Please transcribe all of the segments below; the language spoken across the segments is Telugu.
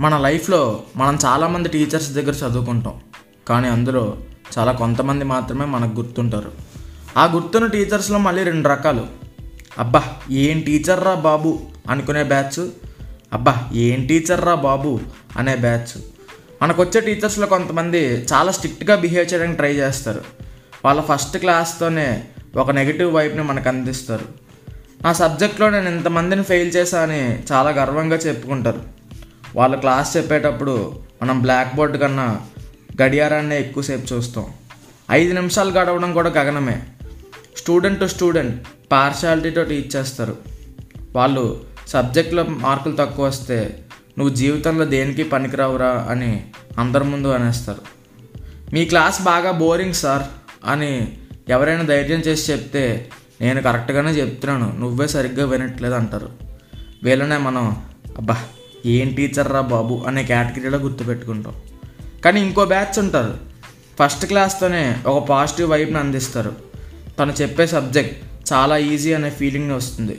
మన లైఫ్లో మనం చాలామంది టీచర్స్ దగ్గర చదువుకుంటాం. కానీ అందులో చాలా కొంతమంది మాత్రమే మనకు గుర్తుంటారు. ఆ గుర్తున్న టీచర్స్లో మళ్ళీ రెండు రకాలు. అబ్బా ఏం టీచర్ రా బాబు అనుకునే బ్యాచ్. అబ్బా ఏం టీచర్ రా బాబు అనే బ్యాచ్. మనకు వచ్చే టీచర్స్లో కొంతమంది చాలా స్ట్రిక్ట్గా బిహేవ్ చేయడానికి ట్రై చేస్తారు. వాళ్ళ ఫస్ట్ క్లాస్తోనే ఒక నెగిటివ్ వైపుని మనకు అందిస్తారు. నా సబ్జెక్ట్లో నేను ఇంతమందిని ఫెయిల్ చేశా అని చాలా గర్వంగా చెప్పుకుంటారు. వాళ్ళ క్లాస్ చెప్పేటప్పుడు మనం బ్లాక్ బోర్డ్ కన్నా గడియారాన్నే ఎక్కువసేపు చూస్తాం. ఐదు నిమిషాలు గడవడం కూడా గగనమే. స్టూడెంట్ టు స్టూడెంట్ పార్షాలిటీతో టీచ్ చేస్తారు. వాళ్ళు సబ్జెక్ట్లో మార్కులు తక్కువ వస్తే నువ్వు జీవితంలో దేనికి పనికిరావురా అని అందరి ముందు అనేస్తారు. మీ క్లాస్ బాగా బోరింగ్ సార్ అని ఎవరైనా ధైర్యం చేసి చెప్తే నేను కరెక్ట్గానే చెప్తున్నాను. నువ్వే సరిగ్గా వినట్లేదు అంటారు వీళ్ళనే మనం అబ్బా ఏం టీచర్ రా బాబు అనే కేటగిరీలో గుర్తుపెట్టుకుంటాం. కానీ ఇంకో బ్యాచ్ ఉంటారు ఫస్ట్ క్లాస్తోనే ఒక పాజిటివ్ వైబ్ని అందిస్తారు. తను చెప్పే సబ్జెక్ట్ చాలా ఈజీ అనే ఫీలింగ్ వస్తుంది.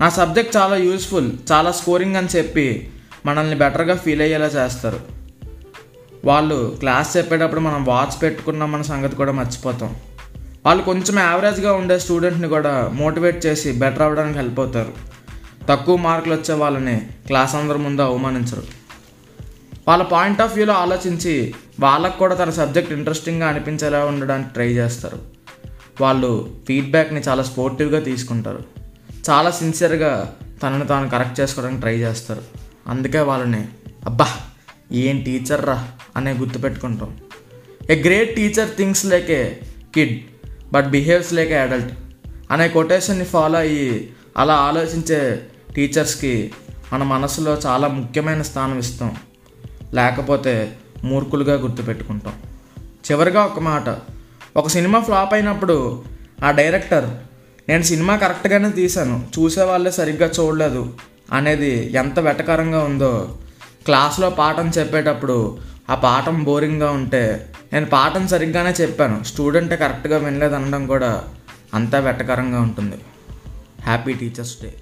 నా సబ్జెక్ట్ చాలా యూస్ఫుల్ చాలా స్కోరింగ్ అని చెప్పి మనల్ని బెటర్గా ఫీల్ అయ్యేలా చేస్తారు. వాళ్ళు క్లాస్ చెప్పేటప్పుడు మనం వాచ్ పెట్టుకున్నామన్న సంగతి కూడా మర్చిపోతాం. వాళ్ళు కొంచెం యావరేజ్గా ఉండే స్టూడెంట్ని కూడా మోటివేట్ చేసి బెటర్ అవ్వడానికి హెల్ప్ అవుతారు. తక్కువ మార్కులు వచ్చే వాళ్ళని క్లాస్ అందరి ముందు అవమానించరు. వాళ్ళ పాయింట్ ఆఫ్ వ్యూలో ఆలోచించి వాళ్ళకు కూడా తన సబ్జెక్ట్ ఇంట్రెస్టింగ్గా అనిపించేలా ఉండడానికి ట్రై చేస్తారు. వాళ్ళు ఫీడ్బ్యాక్ని చాలా స్పోర్టివ్గా తీసుకుంటారు. చాలా సిన్సియర్గా తనను తాను కరెక్ట్ చేసుకోవడానికి ట్రై చేస్తారు. అందుకే వాళ్ళని అబ్బా ఏం టీచర్ రా అనే గుర్తుపెట్టుకుంటాం a great teacher thinks like a kid but behaves like adult అనే కొటేషన్ని ఫాలో అయ్యి అలా ఆలోచించే టీచర్స్కి మన మనసులో చాలా ముఖ్యమైన స్థానం ఇస్తాం. లేకపోతే మూర్ఖులుగా గుర్తుపెట్టుకుంటాం. చివరిగా ఒక మాట. ఒక సినిమా ఫ్లాప్ అయినప్పుడు ఆ డైరెక్టర్ నేను సినిమా కరెక్ట్గానే తీశాను చూసే వాళ్ళే సరిగ్గా చూడలేదు అనేది ఎంత వెటకరంగా ఉందో క్లాస్లో పాఠం చెప్పేటప్పుడు ఆ పాఠం బోరింగ్గా ఉంటే నేను పాఠం సరిగ్గానే చెప్పాను స్టూడెంట్ కరెక్ట్గా వినలేదు అనడం కూడా అంతా వెటకరంగా ఉంటుంది. Happy teachers day.